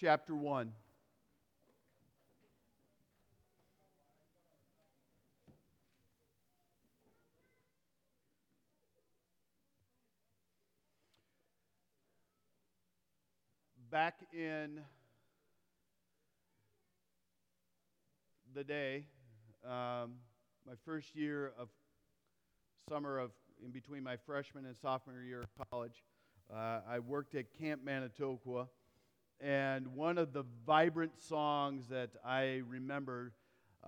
chapter 1. Back in the day, um, my first year of summer of in between my freshman and sophomore year of college, uh, I worked at Camp Manitoqua, and one of the vibrant songs that I remember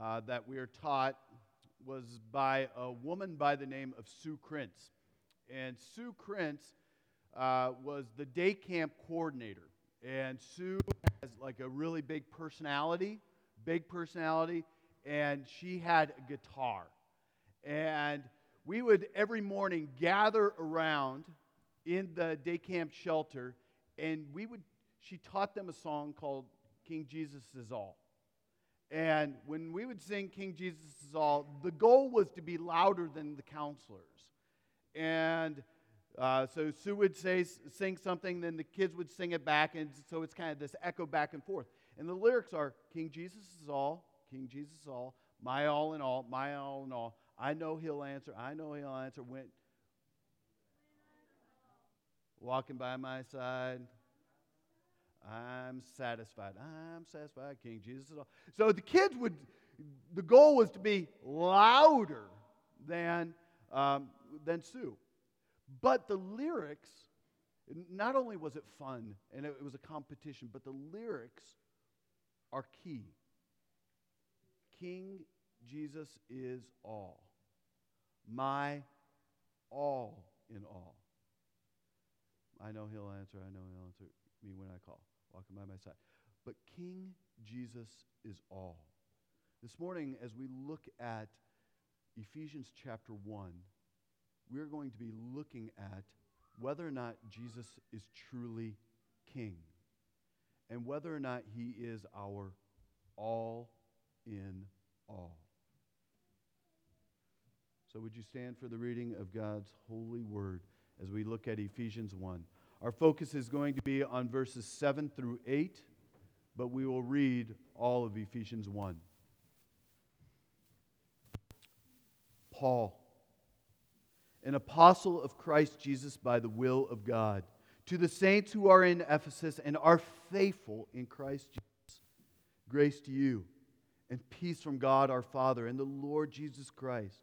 uh, that we were taught was by a woman by the name of Sue Krentz. And Sue Krentz uh, was the day camp coordinator. And Sue has like a really big personality, big personality, and she had a guitar. And we would every morning gather around in the day camp shelter, and we would, she taught them a song called King Jesus is All. And when we would sing King Jesus is All, the goal was to be louder than the counselors. And uh, so Sue would say, sing something, then the kids would sing it back, and so it's kind of this echo back and forth. And the lyrics are King Jesus is all, King Jesus is all, my all in all, my all in all. I know he'll answer. I know he'll answer. When walking by my side, I'm satisfied. I'm satisfied. King Jesus is all. So the kids would. The goal was to be louder than um, than Sue, but the lyrics. Not only was it fun and it was a competition, but the lyrics are key. King Jesus is all my all in all. I know he'll answer. I know he'll answer me when I call, walking by my side. But King Jesus is all. This morning, as we look at Ephesians chapter 1, we're going to be looking at whether or not Jesus is truly King and whether or not he is our all in all. So, would you stand for the reading of God's holy word as we look at Ephesians 1? Our focus is going to be on verses 7 through 8, but we will read all of Ephesians 1. Paul, an apostle of Christ Jesus by the will of God, to the saints who are in Ephesus and are faithful in Christ Jesus, grace to you and peace from God our Father and the Lord Jesus Christ.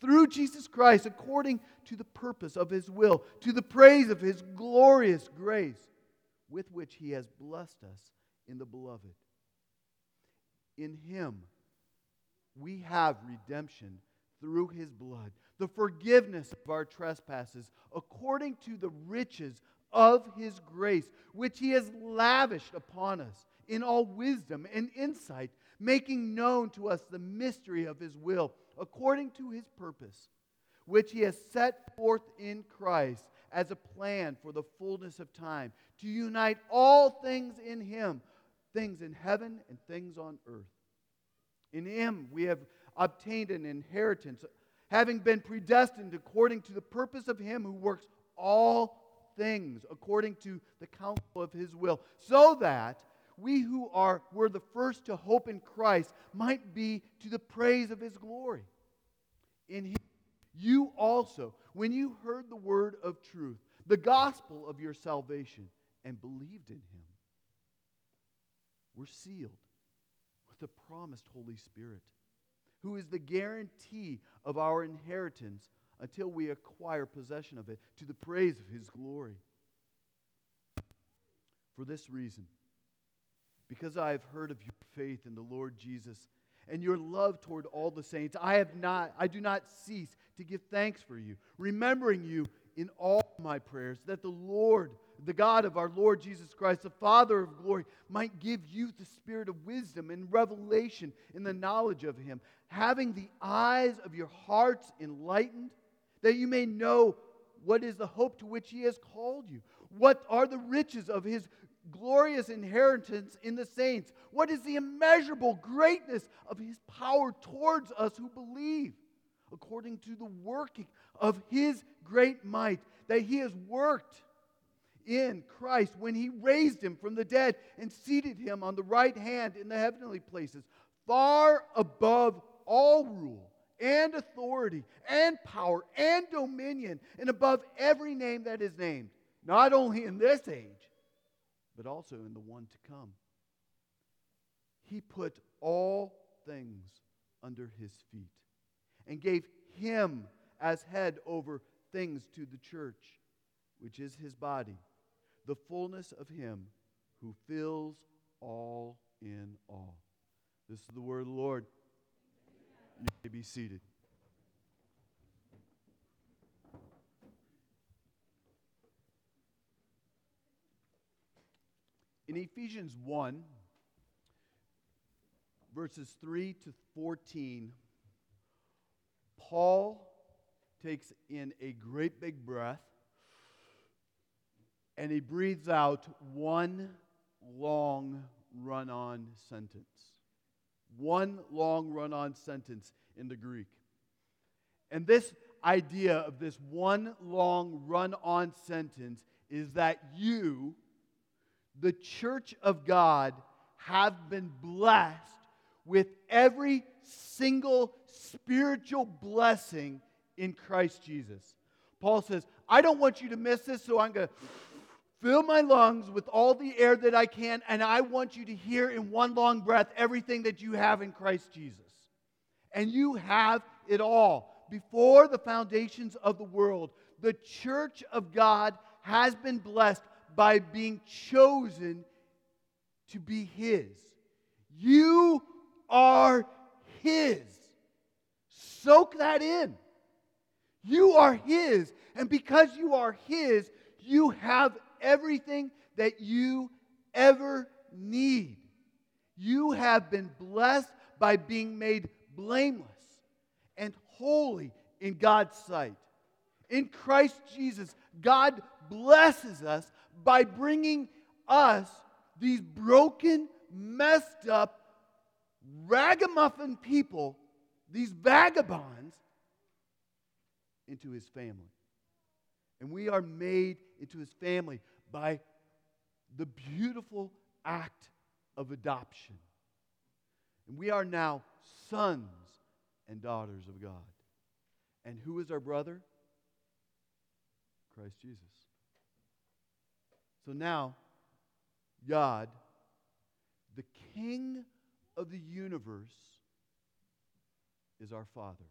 through Jesus Christ according to the purpose of his will, to the praise of his glorious grace, with which he has blessed us in the beloved. In him we have redemption through his blood, the forgiveness of our trespasses, according to the riches of his grace, which he has lavished upon us in all wisdom and insight, making known to us the mystery of his will according to his purpose, which he has set forth in Christ as a plan for the fullness of time, to unite all things in him, things in heaven and things on earth. In him we have obtained an inheritance, having been predestined according to the purpose of him who works all things according to the counsel of his will, so that we who are were the first to hope in Christ might be to the praise of his glory. In him you also, when you heard the word of truth, the gospel of your salvation, and believed in him, were sealed with the promised Holy Spirit, who is the guarantee of our inheritance until we acquire possession of it to the praise of his glory. For this reason, because I have heard of your faith in the Lord Jesus and your love toward all the saints, I have not I do not cease to give thanks for you, remembering you in all my prayers that the Lord the God of our Lord Jesus Christ, the Father of glory, might give you the spirit of wisdom and revelation in the knowledge of him, having the eyes of your hearts enlightened, that you may know what is the hope to which he has called you, what are the riches of his glorious inheritance in the saints, what is the immeasurable greatness of his power towards us who believe, according to the working of his great might that he has worked in Christ when he raised him from the dead and seated him on the right hand in the heavenly places, far above all rule and authority and power and dominion, and above every name that is named, not only in this age, but also in the one to come. He put all things under his feet and gave him as head over things to the church, which is his body, the fullness of him who fills all in all. This is the word of the Lord. You may be seated. In Ephesians 1, verses 3 to 14, Paul takes in a great big breath and he breathes out one long run on sentence. One long run on sentence in the Greek. And this idea of this one long run on sentence is that you, the church of God, have been blessed with every single spiritual blessing in Christ Jesus. Paul says, I don't want you to miss this, so I'm going to fill my lungs with all the air that I can, and I want you to hear in one long breath everything that you have in Christ Jesus. And you have it all. Before the foundations of the world, the church of God has been blessed by being chosen to be His. You are His. Soak that in. You are His. And because you are His, you have everything that you ever need. You have been blessed by being made blameless and holy in God's sight. In Christ Jesus, God blesses us by bringing us, these broken, messed up, ragamuffin people, these vagabonds, into his family. And we are made into his family by the beautiful act of adoption. And we are now sons and daughters of God. And who is our brother? Christ Jesus. So now, God, the King of the universe, is our Father.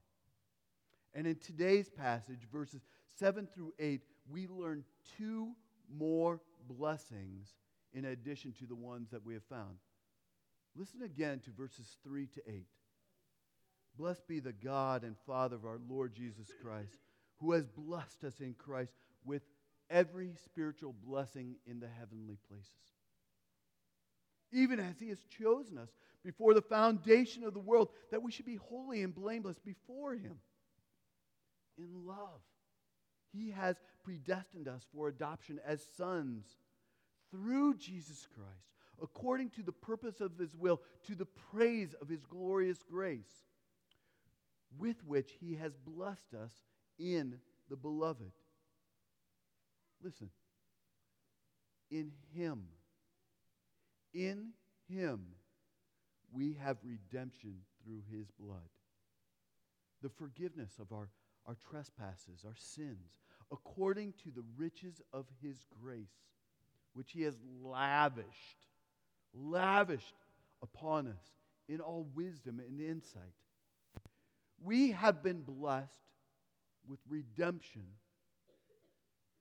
And in today's passage, verses 7 through 8, we learn two more blessings in addition to the ones that we have found. Listen again to verses 3 to 8. Blessed be the God and Father of our Lord Jesus Christ, who has blessed us in Christ with every spiritual blessing in the heavenly places. Even as he has chosen us before the foundation of the world, that we should be holy and blameless before him in love. He has predestined us for adoption as sons through Jesus Christ, according to the purpose of his will, to the praise of his glorious grace, with which he has blessed us in the beloved. Listen, in him, in him, we have redemption through his blood, the forgiveness of our our trespasses, our sins, according to the riches of his grace, which he has lavished, lavished upon us in all wisdom and insight. We have been blessed with redemption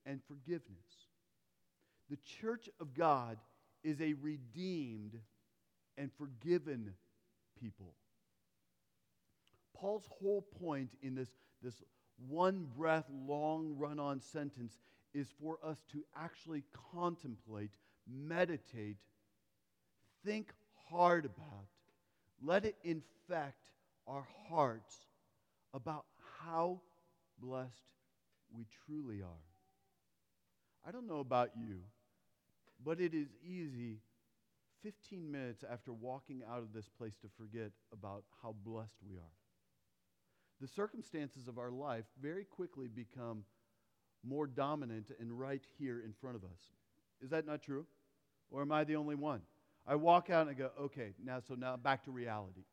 and forgiveness. The church of God is a redeemed and forgiven people. Paul's whole point in this, this one breath, long run on sentence is for us to actually contemplate, meditate, think hard about, let it infect our hearts about how blessed we truly are. I don't know about you, but it is easy 15 minutes after walking out of this place to forget about how blessed we are. The circumstances of our life very quickly become more dominant and right here in front of us. Is that not true? Or am I the only one? I walk out and I go, okay, now, so now back to reality.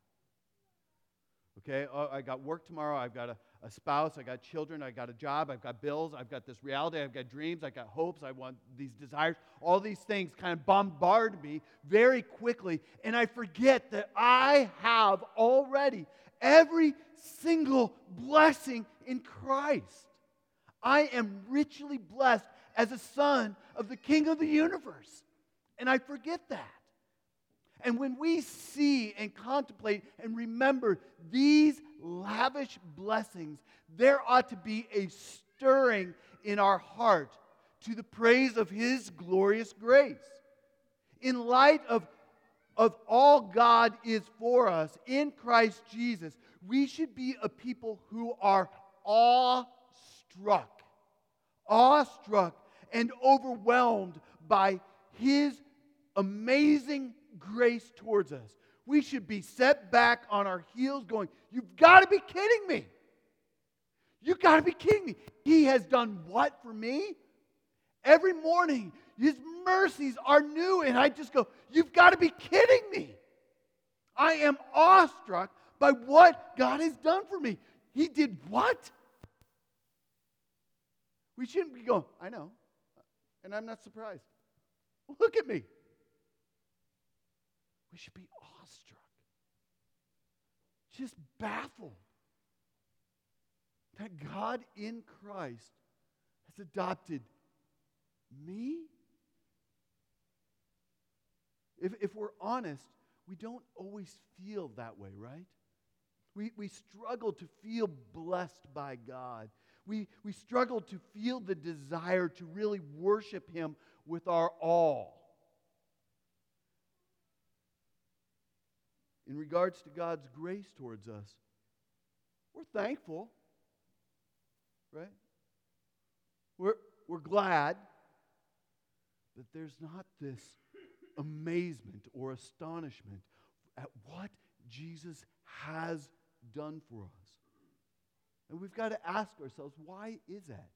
Okay, oh, I got work tomorrow. I've got a, a spouse. I got children. I got a job. I've got bills. I've got this reality. I've got dreams. I've got hopes. I want these desires. All these things kind of bombard me very quickly. And I forget that I have already every single blessing in Christ. I am richly blessed as a son of the King of the universe. And I forget that. And when we see and contemplate and remember these lavish blessings, there ought to be a stirring in our heart to the praise of His glorious grace. In light of, of all God is for us in Christ Jesus, we should be a people who are awestruck, awestruck, and overwhelmed by His amazing grace towards us. We should be set back on our heels going, You've got to be kidding me. You've got to be kidding me. He has done what for me? Every morning, His mercies are new. And I just go, You've got to be kidding me. I am awestruck by what God has done for me. He did what? We shouldn't be going, I know. And I'm not surprised. Look at me. We should be awestruck, just baffled that God in Christ has adopted me. If, if we're honest, we don't always feel that way, right? We, we struggle to feel blessed by God. We, we struggle to feel the desire to really worship Him with our all. In regards to God's grace towards us, we're thankful, right? We're, we're glad that there's not this amazement or astonishment at what Jesus has done for us. And we've got to ask ourselves, why is that?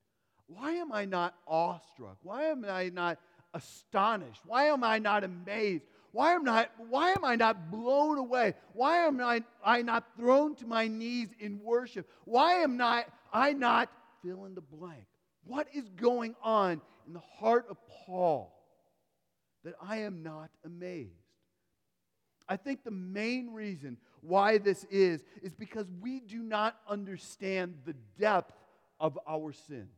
Why am I not awestruck? Why am I not astonished? Why am I not amazed? Why am, not, why am I not blown away? Why am I, I not thrown to my knees in worship? Why am not, I not fill in the blank? What is going on in the heart of Paul that I am not amazed? I think the main reason why this is, is because we do not understand the depth of our sin.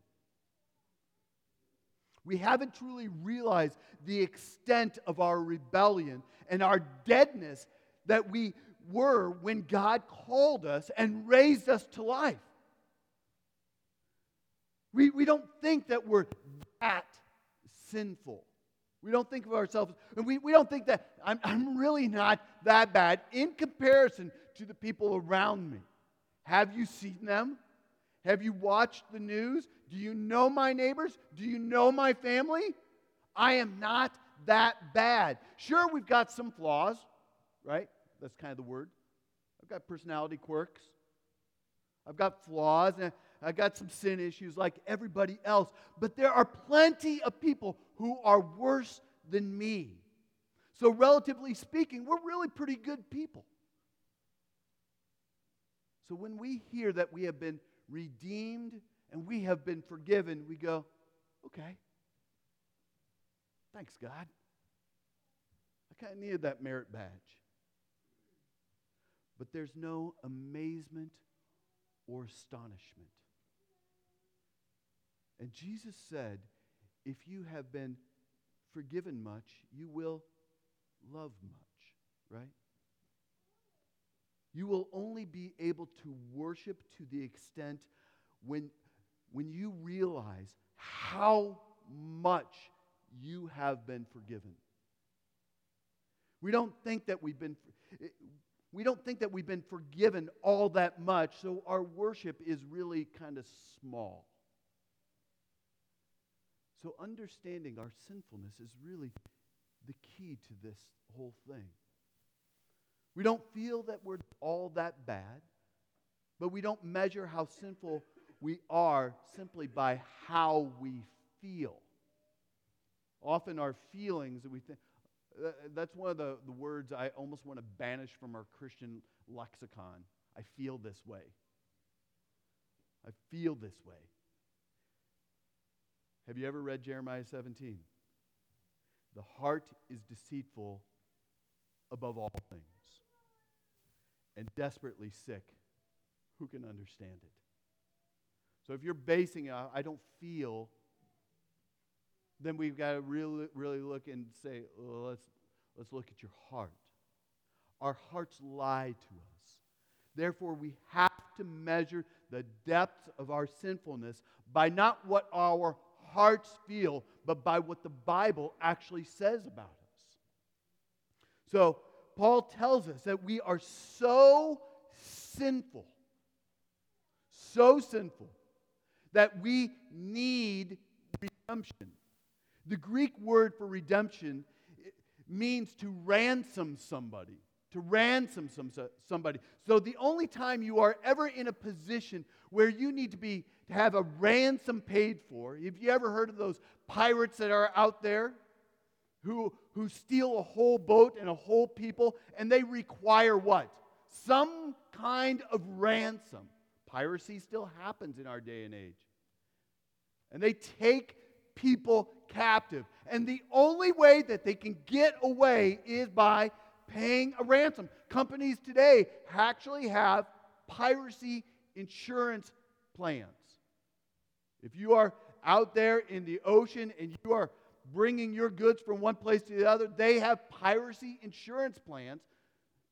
We haven't truly realized the extent of our rebellion and our deadness that we were when God called us and raised us to life. We, we don't think that we're that sinful. We don't think of ourselves, and we, we don't think that I'm, I'm really not that bad in comparison to the people around me. Have you seen them? Have you watched the news? Do you know my neighbors? Do you know my family? I am not that bad. Sure, we've got some flaws, right? That's kind of the word. I've got personality quirks. I've got flaws and I've got some sin issues like everybody else. But there are plenty of people who are worse than me. So, relatively speaking, we're really pretty good people. So, when we hear that we have been redeemed and we have been forgiven, we go, okay. Thanks, God. I kind of needed that merit badge. But there's no amazement or astonishment. And Jesus said, if you have been forgiven much, you will love much, right? You will only be able to worship to the extent when when you realize how much you have been forgiven. We don't think that we've been we don't think that we've been forgiven all that much, so our worship is really kind of small. So understanding our sinfulness is really the key to this whole thing. We don't feel that we're all that bad, but we don't measure how sinful we are simply by how we feel. Often our feelings that we think, uh, that's one of the, the words I almost want to banish from our Christian lexicon. I feel this way. I feel this way. Have you ever read Jeremiah 17? The heart is deceitful above all things and desperately sick. Who can understand it? So if you're basing it, I don't feel, then we've got to really, really look and say, well, let's, let's look at your heart. Our hearts lie to us. Therefore, we have to measure the depth of our sinfulness by not what our hearts feel, but by what the Bible actually says about us. So, Paul tells us that we are so sinful, so sinful, that we need redemption. The Greek word for redemption means to ransom somebody. To ransom some, somebody. So the only time you are ever in a position where you need to be to have a ransom paid for, have you ever heard of those pirates that are out there who, who steal a whole boat and a whole people, and they require what? Some kind of ransom. Piracy still happens in our day and age. And they take people captive. And the only way that they can get away is by paying a ransom. Companies today actually have piracy insurance plans. If you are out there in the ocean and you are bringing your goods from one place to the other, they have piracy insurance plans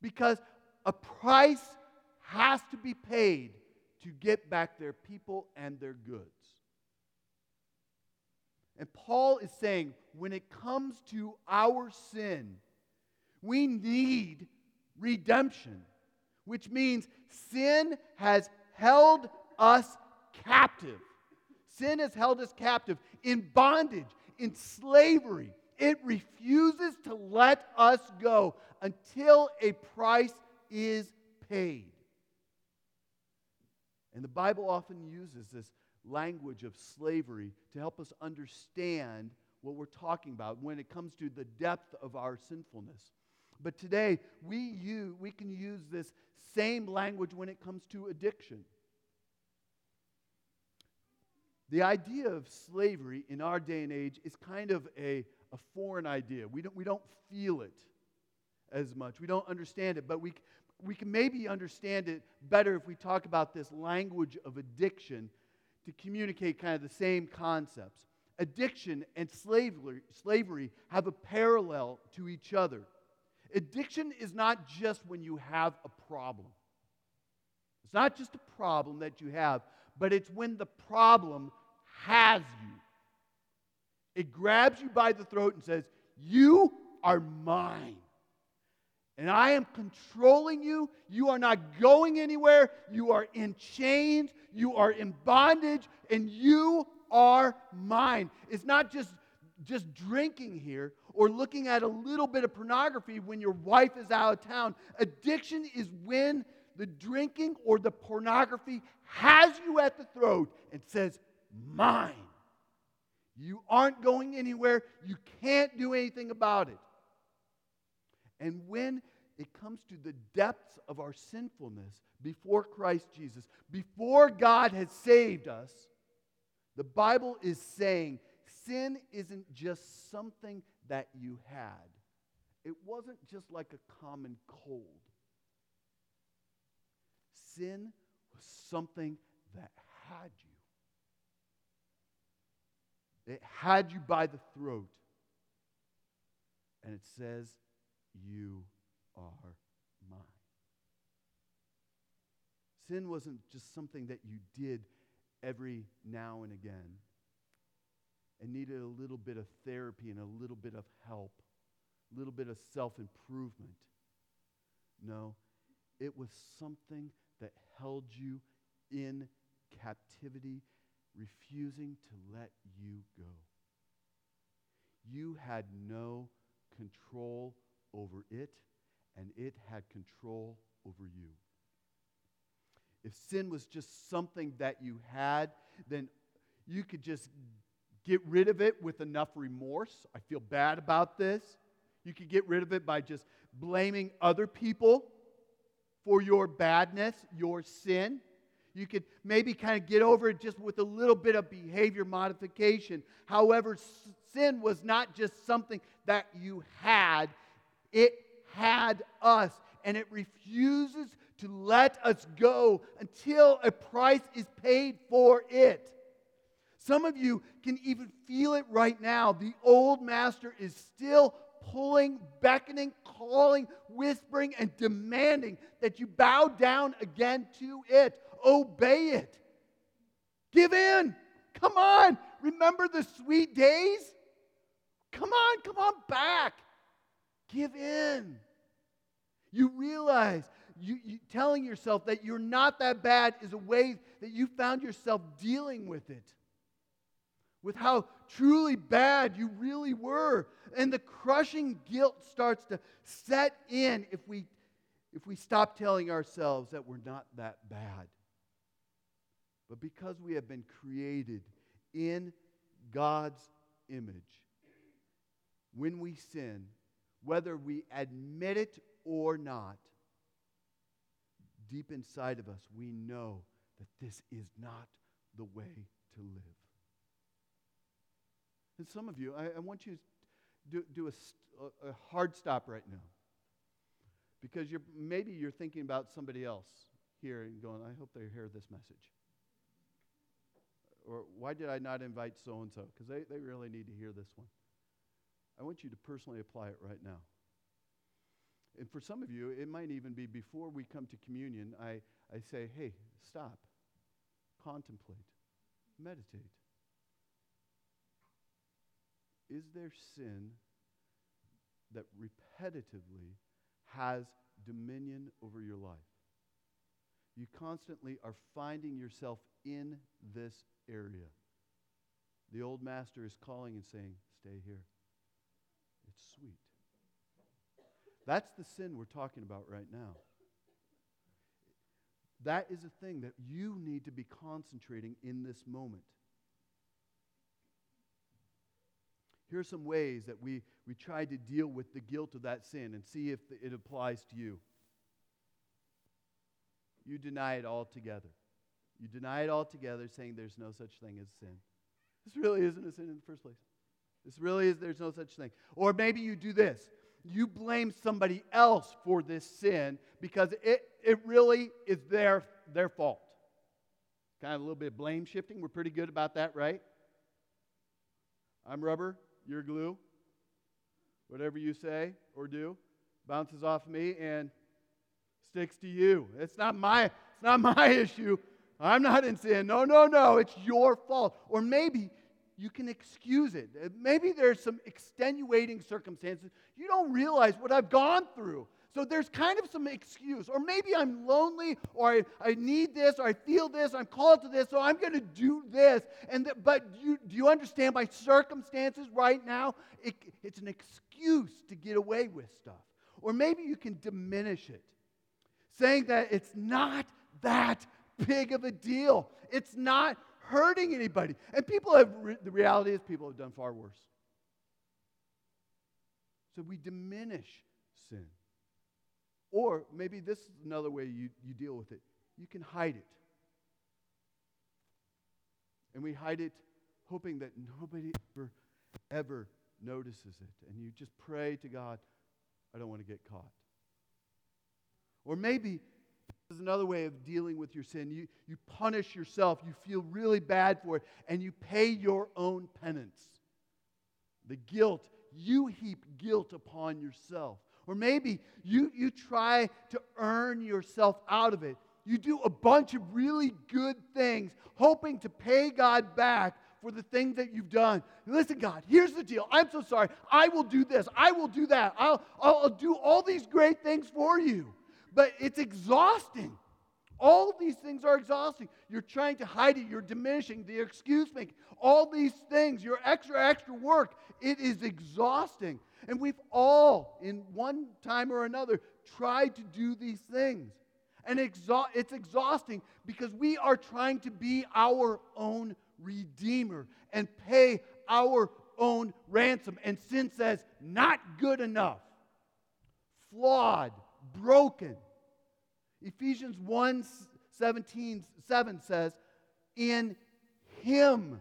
because a price has to be paid to get back their people and their goods. And Paul is saying when it comes to our sin, we need redemption, which means sin has held us captive. Sin has held us captive in bondage, in slavery. It refuses to let us go until a price is paid. And the Bible often uses this language of slavery to help us understand what we're talking about when it comes to the depth of our sinfulness. But today, we, use, we can use this same language when it comes to addiction. The idea of slavery in our day and age is kind of a, a foreign idea. We don't, we don't feel it as much, we don't understand it, but we, we can maybe understand it better if we talk about this language of addiction to communicate kind of the same concepts. Addiction and slavery, slavery have a parallel to each other. Addiction is not just when you have a problem. It's not just a problem that you have, but it's when the problem has you. It grabs you by the throat and says, You are mine. And I am controlling you. You are not going anywhere. You are in chains. You are in bondage. And you are mine. It's not just, just drinking here or looking at a little bit of pornography when your wife is out of town. Addiction is when the drinking or the pornography has you at the throat and says, Mine. You aren't going anywhere. You can't do anything about it. And when it comes to the depths of our sinfulness before Christ Jesus, before God has saved us, the Bible is saying sin isn't just something that you had. It wasn't just like a common cold. Sin was something that had you. It had you by the throat. And it says, You are mine. Sin wasn't just something that you did every now and again and needed a little bit of therapy and a little bit of help, a little bit of self improvement. No, it was something that held you in captivity, refusing to let you go. You had no control over it, and it had control over you. If sin was just something that you had, then you could just get rid of it with enough remorse. I feel bad about this. You could get rid of it by just blaming other people for your badness, your sin. You could maybe kind of get over it just with a little bit of behavior modification. However, sin was not just something that you had, it had us, and it refuses to let us go until a price is paid for it. Some of you can even feel it right now. The old master is still pulling, beckoning, calling, whispering, and demanding that you bow down again to it. Obey it. Give in. Come on. Remember the sweet days? Come on, come on back. Give in. You realize you, you, telling yourself that you're not that bad is a way that you found yourself dealing with it with how truly bad you really were. And the crushing guilt starts to set in if we, if we stop telling ourselves that we're not that bad. But because we have been created in God's image, when we sin, whether we admit it or not, deep inside of us, we know that this is not the way to live. And some of you, I, I want you to do, do a, a hard stop right now. Because you're, maybe you're thinking about somebody else here and going, I hope they hear this message. Or why did I not invite so and so? Because they, they really need to hear this one. I want you to personally apply it right now. And for some of you, it might even be before we come to communion, I, I say, hey, stop, contemplate, meditate. Is there sin that repetitively has dominion over your life? You constantly are finding yourself in this area. The old master is calling and saying, Stay here. Sweet. That's the sin we're talking about right now. That is a thing that you need to be concentrating in this moment. Here are some ways that we, we try to deal with the guilt of that sin and see if it applies to you. You deny it altogether. You deny it altogether, saying there's no such thing as sin. This really isn't a sin in the first place. This really is, there's no such thing. Or maybe you do this you blame somebody else for this sin because it, it really is their, their fault. Kind of a little bit of blame shifting. We're pretty good about that, right? I'm rubber, you're glue. Whatever you say or do bounces off me and sticks to you. It's not my, it's not my issue. I'm not in sin. No, no, no. It's your fault. Or maybe you can excuse it. Uh, maybe there's some extenuating circumstances. You don't realize what I've gone through. So there's kind of some excuse. Or maybe I'm lonely, or I, I need this, or I feel this, I'm called to this, so I'm going to do this. And but you, do you understand my circumstances right now? It, it's an excuse to get away with stuff. Or maybe you can diminish it, saying that it's not that big of a deal. It's not hurting anybody. And people have, the reality is, people have done far worse. So we diminish sin. Or maybe this is another way you, you deal with it you can hide it. And we hide it hoping that nobody ever, ever notices it. And you just pray to God, I don't want to get caught. Or maybe this is another way of dealing with your sin. You, you punish yourself, you feel really bad for it, and you pay your own penance. The guilt, you heap guilt upon yourself. Or maybe you, you try to earn yourself out of it you do a bunch of really good things, hoping to pay God back for the things that you've done. Listen, God, here's the deal. I'm so sorry. I will do this. I will do that. I'll, I'll, I'll do all these great things for you. But it's exhausting. All these things are exhausting. You're trying to hide it. You're diminishing the excuse making. All these things, your extra, extra work, it is exhausting. And we've all, in one time or another, tried to do these things. And it's exhausting because we are trying to be our own redeemer and pay our own ransom. And sin says, not good enough, flawed, broken. Ephesians 1 17, 7 says, In him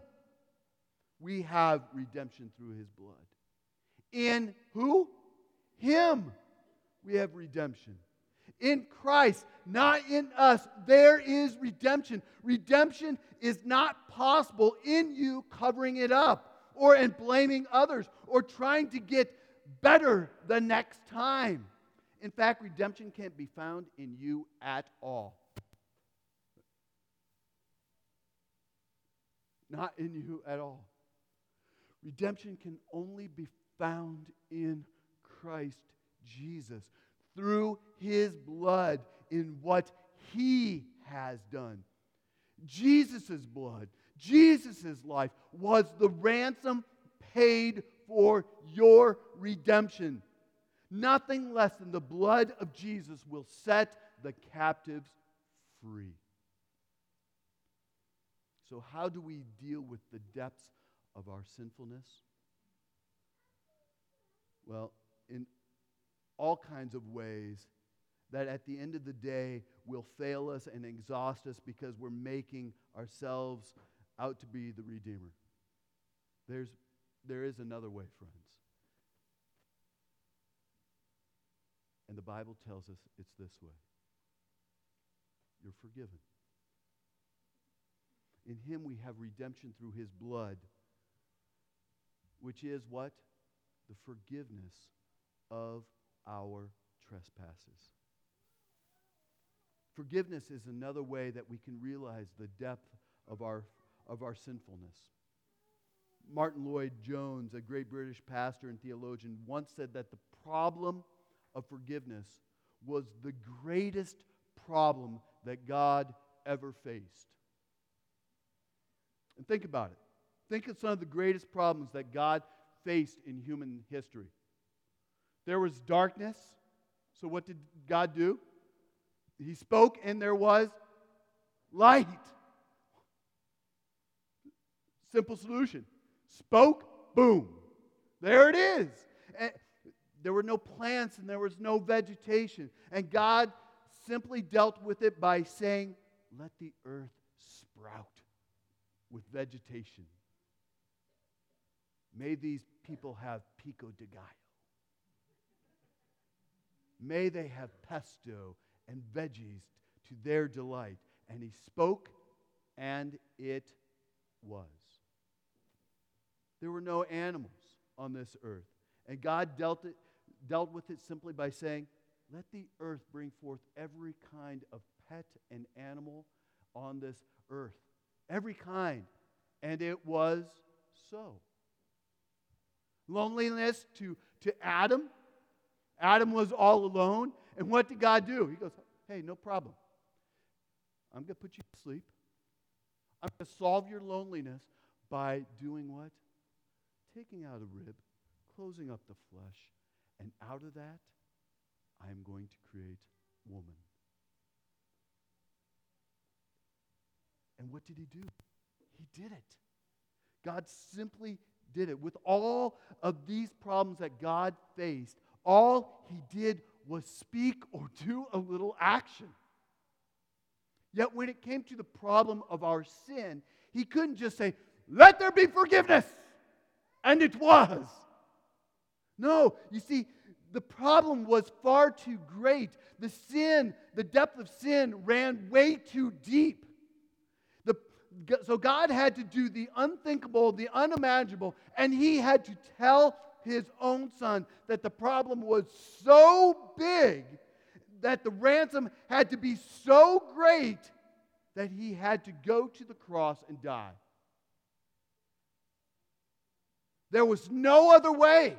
we have redemption through his blood. In who? Him we have redemption. In Christ, not in us, there is redemption. Redemption is not possible in you covering it up or in blaming others or trying to get better the next time. In fact, redemption can't be found in you at all. Not in you at all. Redemption can only be found in Christ Jesus through his blood in what he has done. Jesus' blood, Jesus' life was the ransom paid for your redemption. Nothing less than the blood of Jesus will set the captives free. So, how do we deal with the depths of our sinfulness? Well, in all kinds of ways that at the end of the day will fail us and exhaust us because we're making ourselves out to be the Redeemer. There's, there is another way, friends. And the Bible tells us it's this way you're forgiven. In Him we have redemption through His blood, which is what? The forgiveness of our trespasses. Forgiveness is another way that we can realize the depth of our, of our sinfulness. Martyn Lloyd-Jones, a great British pastor and theologian, once said that the problem of forgiveness was the greatest problem that God ever faced. And think about it. Think of some of the greatest problems that God faced in human history. There was darkness. So, what did God do? He spoke, and there was light. Simple solution. Spoke, boom. There it is. There were no plants and there was no vegetation. And God simply dealt with it by saying, Let the earth sprout with vegetation. May these people have pico de gallo. May they have pesto and veggies to their delight. And he spoke, and it was. There were no animals on this earth. And God dealt, it, dealt with it simply by saying, Let the earth bring forth every kind of pet and animal on this earth. Every kind. And it was so. Loneliness to, to Adam Adam was all alone. And what did God do? He goes, Hey, no problem. I'm going to put you to sleep. I'm going to solve your loneliness by doing what? Taking out a rib, closing up the flesh, and out of that, I am going to create woman. And what did he do? He did it. God simply did it. With all of these problems that God faced, all he did was speak or do a little action. Yet when it came to the problem of our sin, he couldn't just say, Let there be forgiveness. And it was. No, you see, the problem was far too great. The sin, the depth of sin ran way too deep. So God had to do the unthinkable, the unimaginable, and he had to tell his own son that the problem was so big that the ransom had to be so great that he had to go to the cross and die. There was no other way.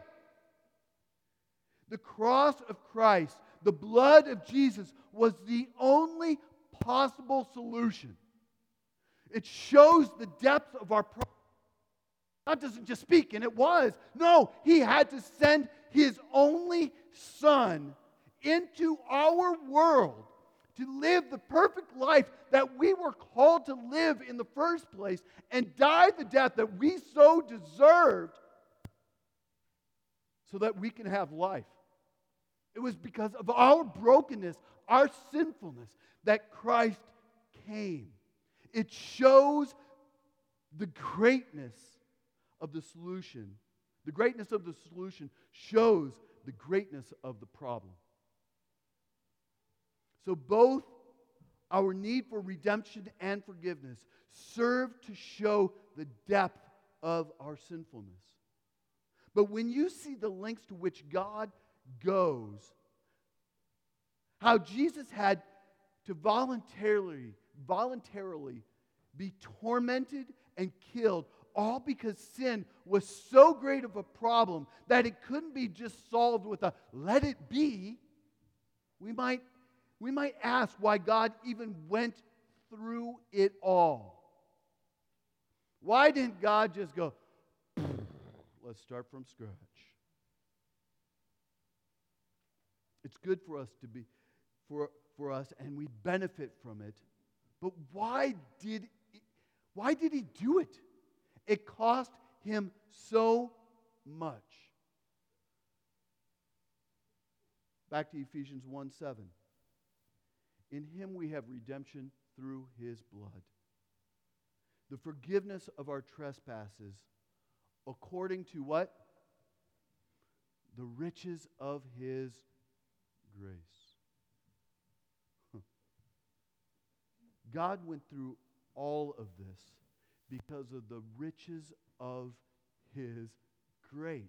The cross of Christ, the blood of Jesus, was the only possible solution. It shows the depth of our problem. God doesn't just speak, and it was. No, He had to send His only Son into our world to live the perfect life that we were called to live in the first place and die the death that we so deserved so that we can have life. It was because of our brokenness, our sinfulness, that Christ came. It shows the greatness of the solution. The greatness of the solution shows the greatness of the problem. So, both our need for redemption and forgiveness serve to show the depth of our sinfulness. But when you see the lengths to which God goes, how Jesus had to voluntarily, voluntarily be tormented and killed, all because sin was so great of a problem that it couldn't be just solved with a let it be, we might, we might ask why God even went through it all. Why didn't God just go, let's start from scratch? It's good for us to be for, for us and we benefit from it. But why did why did he do it? It cost him so much. Back to Ephesians 1 7. In him we have redemption through his blood, the forgiveness of our trespasses, according to what? The riches of his grace. God went through all of this because of the riches of his grace.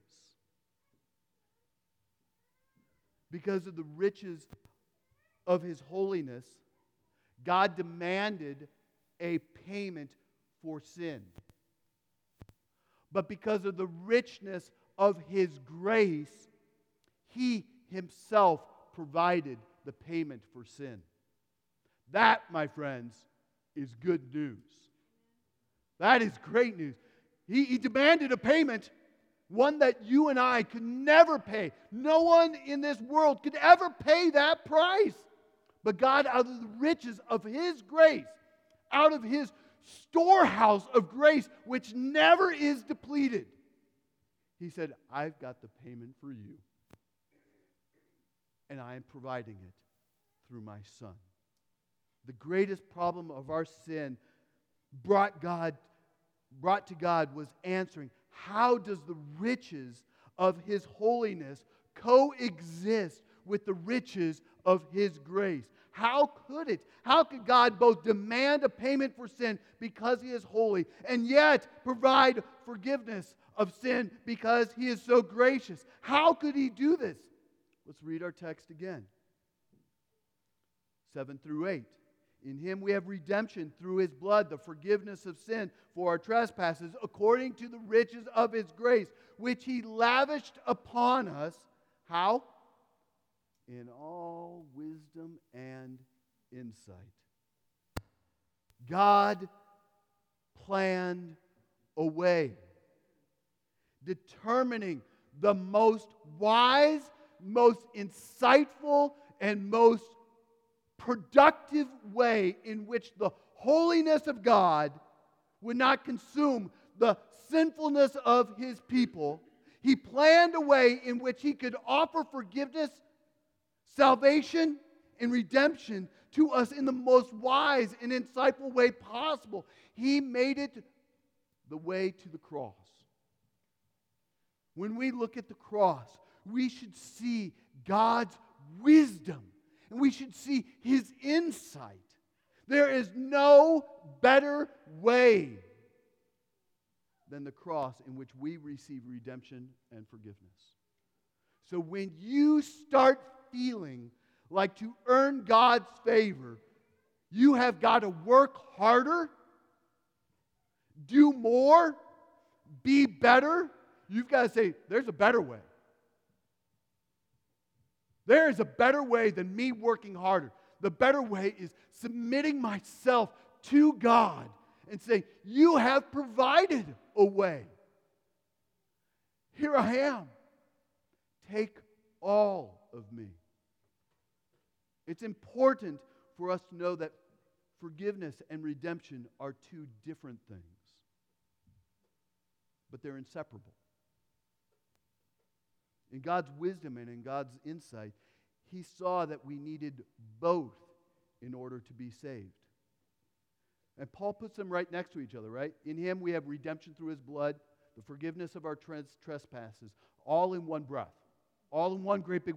Because of the riches of his holiness, God demanded a payment for sin. But because of the richness of his grace, he himself provided the payment for sin. That, my friends, is good news. That is great news. He, he demanded a payment, one that you and I could never pay. No one in this world could ever pay that price. But God, out of the riches of His grace, out of His storehouse of grace, which never is depleted, He said, I've got the payment for you. And I am providing it through my Son. The greatest problem of our sin brought God brought to God was answering how does the riches of his holiness coexist with the riches of his grace? How could it? How could God both demand a payment for sin because he is holy and yet provide forgiveness of sin because he is so gracious? How could he do this let's read our text again 7 through 8 in him we have redemption through his blood, the forgiveness of sin for our trespasses, according to the riches of his grace, which he lavished upon us. How? In all wisdom and insight. God planned a way, determining the most wise, most insightful, and most productive way in which the holiness of God would not consume the sinfulness of his people. He planned a way in which he could offer forgiveness, salvation, and redemption to us in the most wise and insightful way possible. He made it the way to the cross. When we look at the cross, we should see God's wisdom and we should see his insight. There is no better way than the cross in which we receive redemption and forgiveness. So when you start feeling like to earn God's favor, you have got to work harder, do more, be better. You've got to say, there's a better way. There is a better way than me working harder. The better way is submitting myself to God and saying, You have provided a way. Here I am. Take all of me. It's important for us to know that forgiveness and redemption are two different things, but they're inseparable. In God's wisdom and in God's insight, He saw that we needed both in order to be saved. And Paul puts them right next to each other, right? In Him we have redemption through His blood, the forgiveness of our trespasses, all in one breath, all in one great big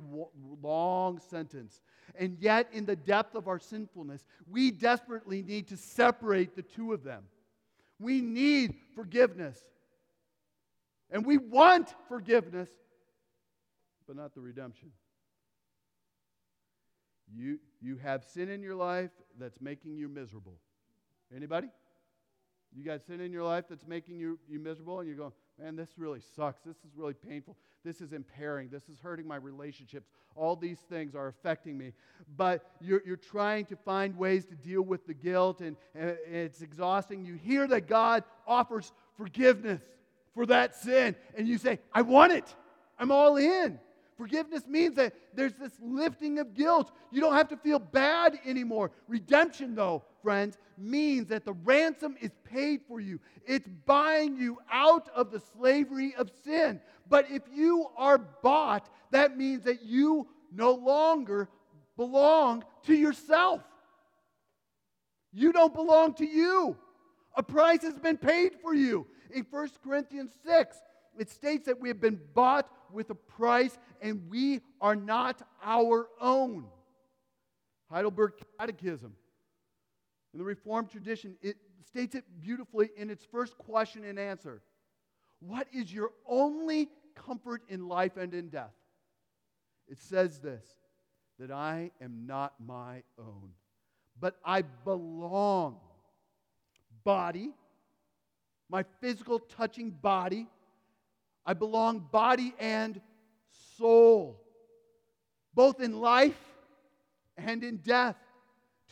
long sentence. And yet, in the depth of our sinfulness, we desperately need to separate the two of them. We need forgiveness. And we want forgiveness, but not the redemption. You, you have sin in your life that's making you miserable. Anybody? You got sin in your life that's making you, you miserable, and you're going, man, this really sucks. This is really painful. This is impairing. This is hurting my relationships. All these things are affecting me. But you're, you're trying to find ways to deal with the guilt, and, and it's exhausting. You hear that God offers forgiveness for that sin, and you say, I want it. I'm all in. Forgiveness means that there's this lifting of guilt. You don't have to feel bad anymore. Redemption, though, friends, means that the ransom is paid for you. It's buying you out of the slavery of sin. But if you are bought, that means that you no longer belong to yourself. You don't belong to you. A price has been paid for you. In 1 Corinthians 6, it states that we have been bought with a price and we are not our own. Heidelberg Catechism. In the Reformed tradition, it states it beautifully in its first question and answer. What is your only comfort in life and in death? It says this that I am not my own, but I belong. Body, my physical touching body, I belong body and soul, both in life and in death,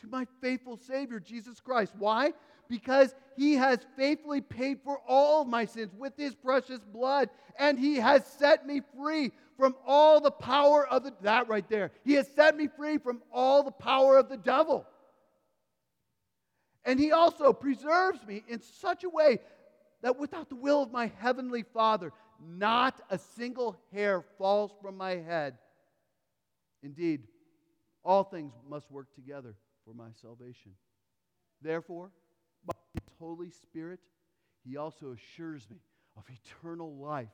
to my faithful Savior, Jesus Christ. Why? Because he has faithfully paid for all my sins with his precious blood, and he has set me free from all the power of the, that right there. He has set me free from all the power of the devil. And he also preserves me in such a way that without the will of my heavenly Father, not a single hair falls from my head. Indeed, all things must work together for my salvation. Therefore, by His Holy Spirit, He also assures me of eternal life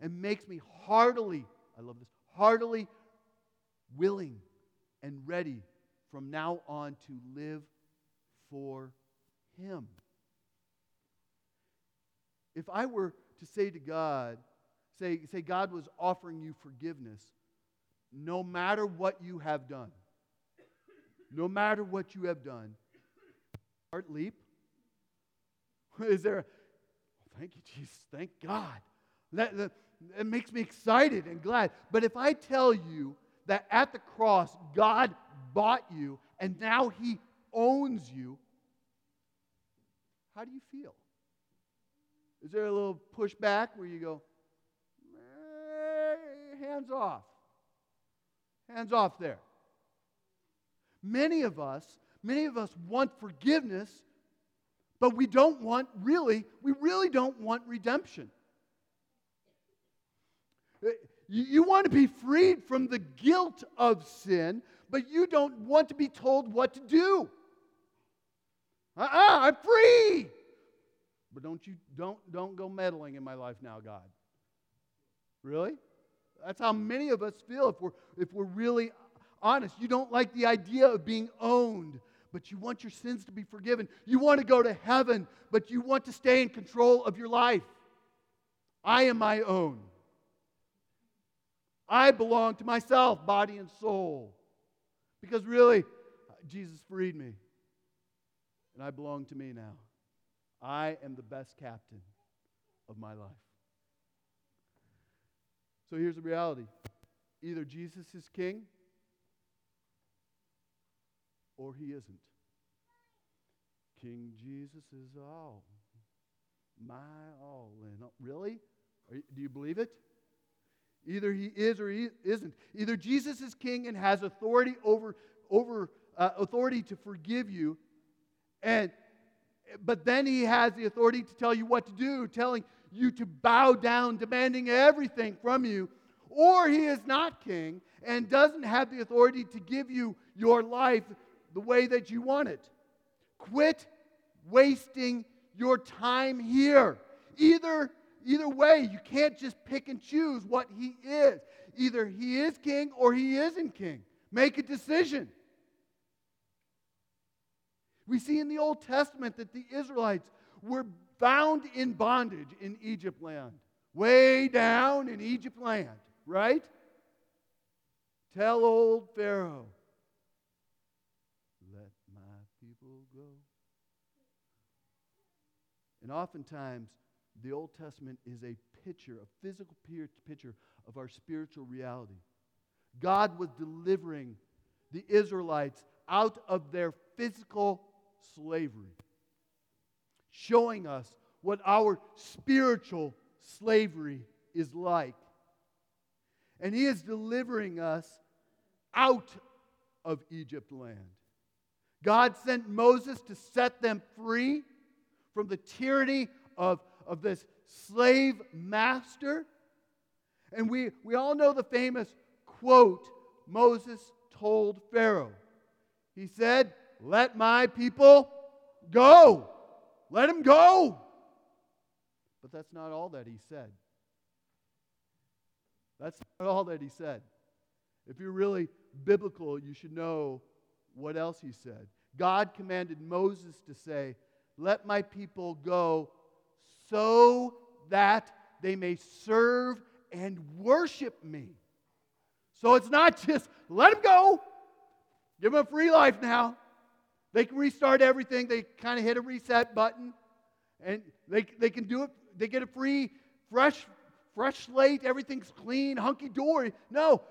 and makes me heartily, I love this, heartily willing and ready from now on to live for Him. If I were to say to God, say, say God was offering you forgiveness no matter what you have done. No matter what you have done. Heart leap. Is there, a, oh, thank you, Jesus, thank God. That, that, that makes me excited and glad. But if I tell you that at the cross, God bought you and now He owns you, how do you feel? Is there a little pushback where you go, hands off? Hands off there. Many of us, many of us want forgiveness, but we don't want really, we really don't want redemption. Eh, you want to be freed from the guilt of sin, but you don't want to be told what to do. Uh uh-uh, uh, i am free. But don't you don't don't go meddling in my life now, God. Really? That's how many of us feel if we're if we're really honest. You don't like the idea of being owned, but you want your sins to be forgiven. You want to go to heaven, but you want to stay in control of your life. I am my own. I belong to myself, body and soul. Because really, Jesus freed me. And I belong to me now. I am the best captain of my life. So here's the reality either Jesus is king or he isn't. King Jesus is all. My all. And really? You, do you believe it? Either he is or he isn't. Either Jesus is king and has authority over, over uh, authority to forgive you, and but then he has the authority to tell you what to do, telling you to bow down, demanding everything from you, or he is not king and doesn't have the authority to give you your life the way that you want it. Quit wasting your time here. Either either way, you can't just pick and choose what he is. Either he is king or he isn't king. Make a decision. We see in the Old Testament that the Israelites were bound in bondage in Egypt land, way down in Egypt land, right? Tell old Pharaoh, let my people go. And oftentimes, the Old Testament is a picture, a physical picture of our spiritual reality. God was delivering the Israelites out of their physical slavery, showing us what our spiritual slavery is like. And He is delivering us out of Egypt land. God sent Moses to set them free from the tyranny of, of this slave master. And we, we all know the famous quote Moses told Pharaoh. He said, let my people go. Let them go. But that's not all that he said. That's not all that he said. If you're really biblical, you should know what else he said. God commanded Moses to say, Let my people go so that they may serve and worship me. So it's not just let them go, give them a free life now. They can restart everything. They kind of hit a reset button, and they, they can do it. They get a free, fresh, fresh slate. Everything's clean, hunky dory. No,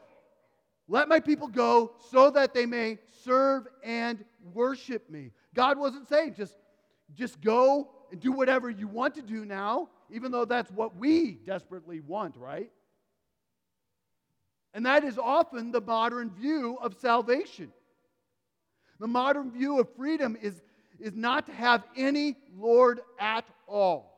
let my people go so that they may serve and worship me. God wasn't saying just, just go and do whatever you want to do now, even though that's what we desperately want, right? And that is often the modern view of salvation. The modern view of freedom is, is not to have any Lord at all.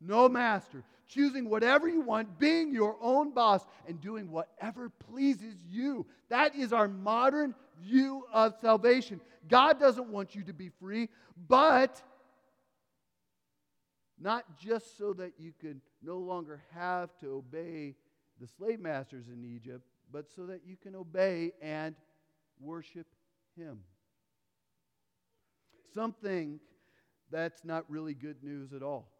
No master. Choosing whatever you want, being your own boss, and doing whatever pleases you. That is our modern view of salvation. God doesn't want you to be free, but not just so that you can no longer have to obey the slave masters in Egypt, but so that you can obey and worship Him something that's not really good news at all.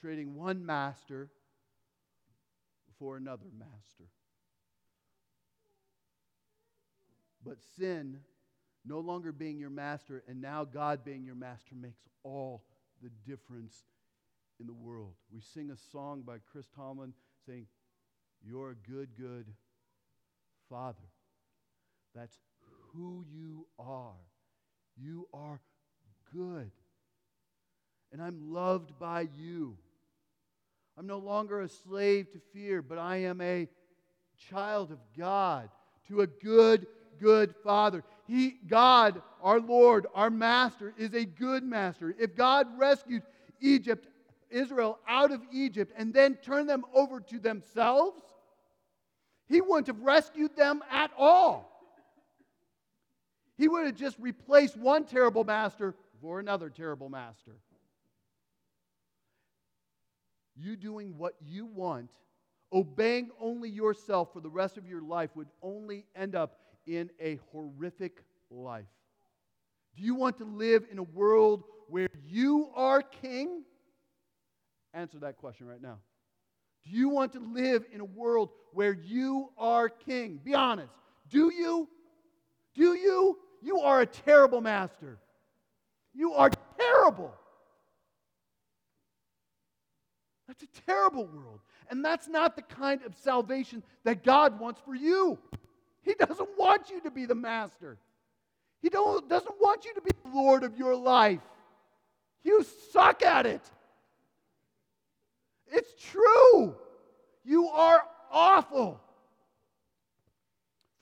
Trading one master for another master. But sin, no longer being your master, and now God being your master, makes all the difference in the world. We sing a song by Chris Tomlin saying, You're a good, good Father. That's who you are. You are good. And I'm loved by you. I'm no longer a slave to fear, but I am a child of God, to a good, good Father. He, God, our Lord, our Master, is a good Master. If God rescued Egypt, Israel out of Egypt, and then turned them over to themselves, He wouldn't have rescued them at all. He would have just replaced one terrible master for another terrible master. You doing what you want, obeying only yourself for the rest of your life would only end up in a horrific life. Do you want to live in a world where you are king? Answer that question right now. Do you want to live in a world where you are king? Be honest. Do you? Do you? You are a terrible master. You are terrible. That's a terrible world. And that's not the kind of salvation that God wants for you. He doesn't want you to be the master. He don't, doesn't want you to be the Lord of your life. You suck at it. It's true. You are awful.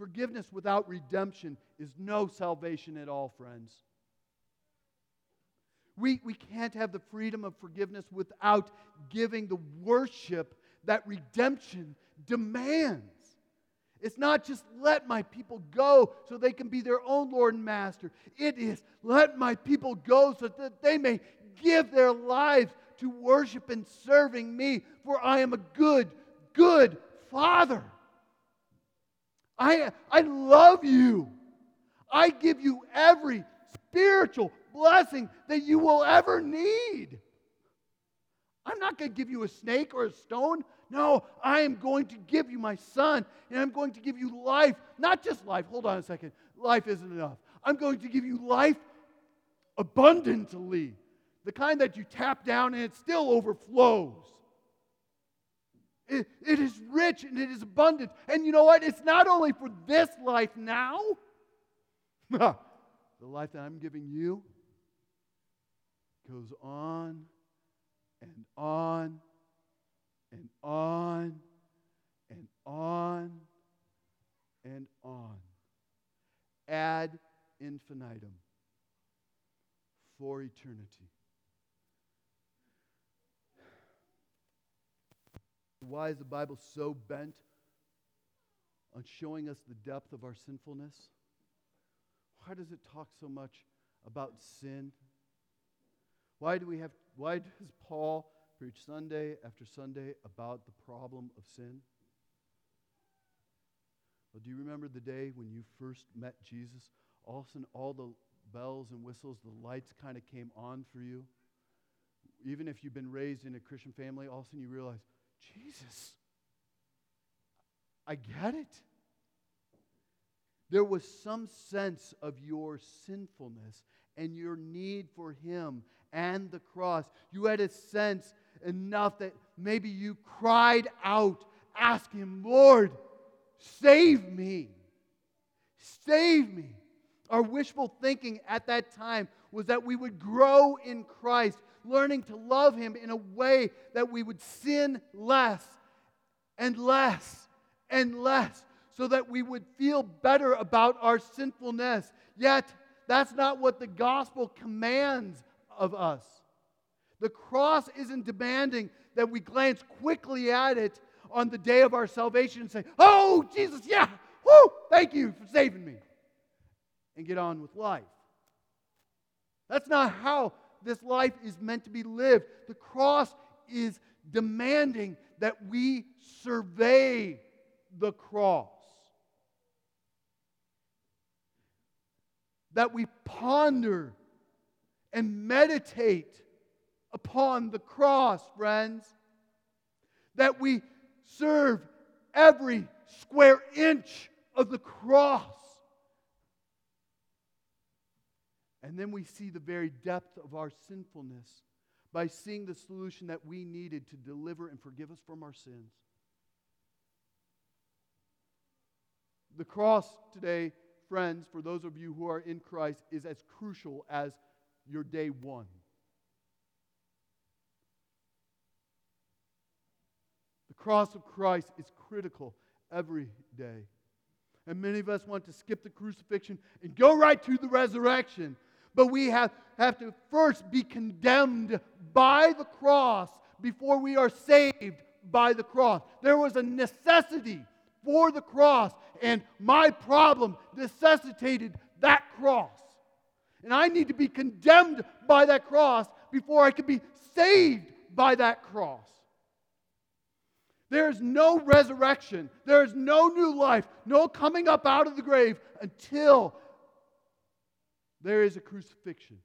Forgiveness without redemption is no salvation at all, friends. We, we can't have the freedom of forgiveness without giving the worship that redemption demands. It's not just let my people go so they can be their own Lord and Master. It is let my people go so that they may give their lives to worship and serving me, for I am a good, good Father. I, I love you. I give you every spiritual blessing that you will ever need. I'm not going to give you a snake or a stone. No, I am going to give you my son, and I'm going to give you life. Not just life. Hold on a second. Life isn't enough. I'm going to give you life abundantly. The kind that you tap down and it still overflows. It, it is rich and it is abundant. And you know what? It's not only for this life now, the life that I'm giving you goes on and on and on and on and on. Ad infinitum for eternity. Why is the Bible so bent on showing us the depth of our sinfulness? Why does it talk so much about sin? Why do we have why does Paul preach Sunday after Sunday about the problem of sin? Well, do you remember the day when you first met Jesus? All of a sudden, all the bells and whistles, the lights kind of came on for you. Even if you've been raised in a Christian family, all of a sudden you realize, Jesus, I get it. There was some sense of your sinfulness and your need for Him and the cross. You had a sense enough that maybe you cried out, asking, Lord, save me. Save me. Our wishful thinking at that time was that we would grow in Christ, learning to love Him in a way that we would sin less and less and less, so that we would feel better about our sinfulness. Yet, that's not what the gospel commands of us. The cross isn't demanding that we glance quickly at it on the day of our salvation and say, Oh, Jesus, yeah, whoo, thank you for saving me, and get on with life. That's not how this life is meant to be lived. The cross is demanding that we survey the cross, that we ponder and meditate upon the cross, friends. That we serve every square inch of the cross. And then we see the very depth of our sinfulness by seeing the solution that we needed to deliver and forgive us from our sins. The cross today, friends, for those of you who are in Christ, is as crucial as your day one. The cross of Christ is critical every day. And many of us want to skip the crucifixion and go right to the resurrection. But we have, have to first be condemned by the cross before we are saved by the cross. There was a necessity for the cross, and my problem necessitated that cross. And I need to be condemned by that cross before I can be saved by that cross. There is no resurrection. There is no new life, no coming up out of the grave until there is a crucifixion.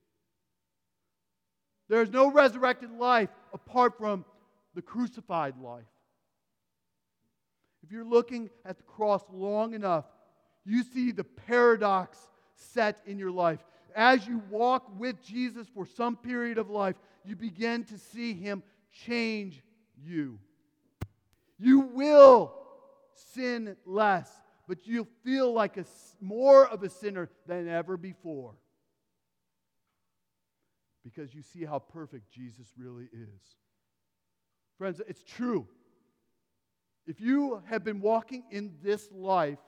There is no resurrected life apart from the crucified life. If you're looking at the cross long enough, you see the paradox set in your life. As you walk with Jesus for some period of life, you begin to see him change you. You will sin less, but you'll feel like a, more of a sinner than ever before because you see how perfect Jesus really is. Friends, it's true. If you have been walking in this life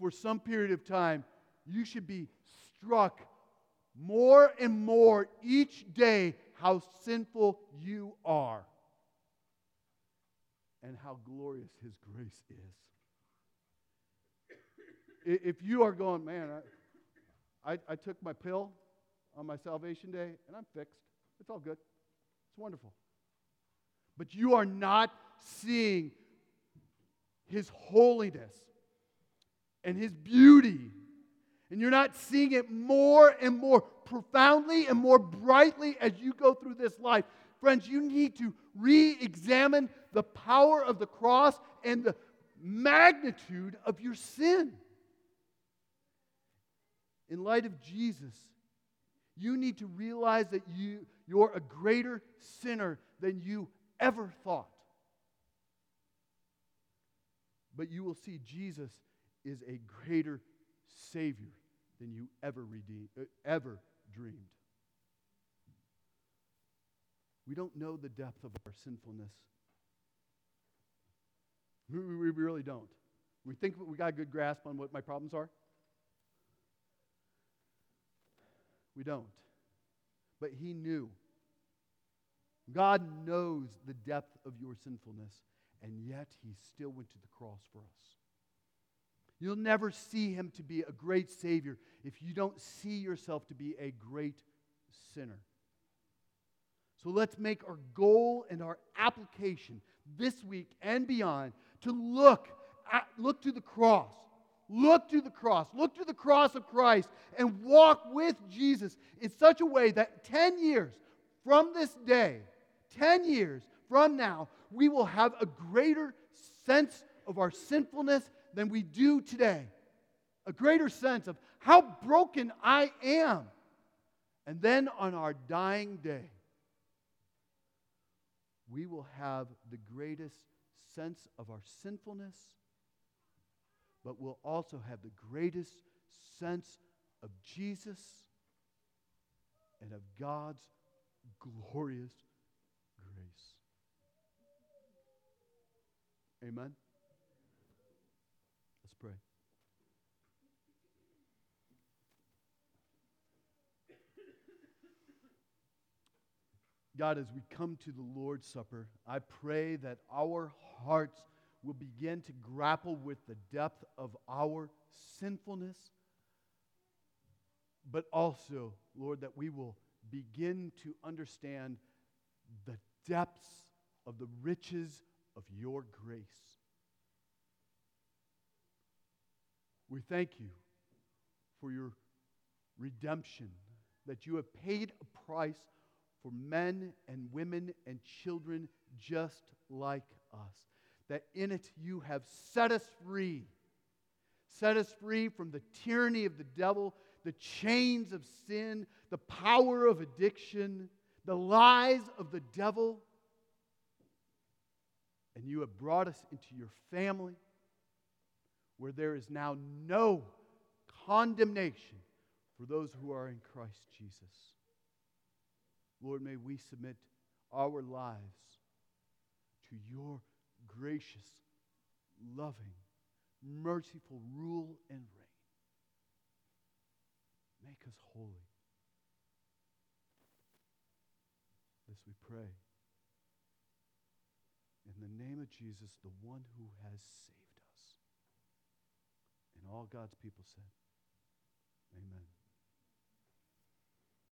for some period of time, you should be struck more and more each day how sinful you are and how glorious His grace is. If you are going, man, I, I, I took my pill on my salvation day and I'm fixed, it's all good, it's wonderful. But you are not seeing His holiness and His beauty. And you're not seeing it more and more profoundly and more brightly as you go through this life. Friends, you need to re examine the power of the cross and the magnitude of your sin. In light of Jesus, you need to realize that you, you're a greater sinner than you ever thought. But you will see Jesus is a greater Savior than you ever, redeemed, uh, ever dreamed. We don't know the depth of our sinfulness. We, we really don't. We think we got a good grasp on what my problems are. We don't. But He knew. God knows the depth of your sinfulness, and yet He still went to the cross for us. You'll never see Him to be a great Savior if you don't see yourself to be a great sinner. So let's make our goal and our application this week and beyond to look at, look to the cross. Look to the cross. Look to the cross of Christ and walk with Jesus in such a way that 10 years from this day, 10 years from now, we will have a greater sense of our sinfulness than we do today. A greater sense of how broken I am. And then on our dying day, we will have the greatest sense of our sinfulness but we'll also have the greatest sense of Jesus and of God's glorious grace. Amen. Let's pray. God, as we come to the Lord's Supper, I pray that our hearts will begin to grapple with the depth of our sinfulness, but also, Lord, that we will begin to understand the depths of the riches of your grace. We thank you for your redemption, that you have paid a price for men and women and children just like us that in it you have set us free. Set us free from the tyranny of the devil, the chains of sin, the power of addiction, the lies of the devil. And you have brought us into your family where there is now no condemnation for those who are in Christ Jesus. Lord, may we submit our lives to your gracious, loving, merciful rule and reign. Make us holy. This we pray. In the name of Jesus, the one who has saved us. And all God's people said, Amen.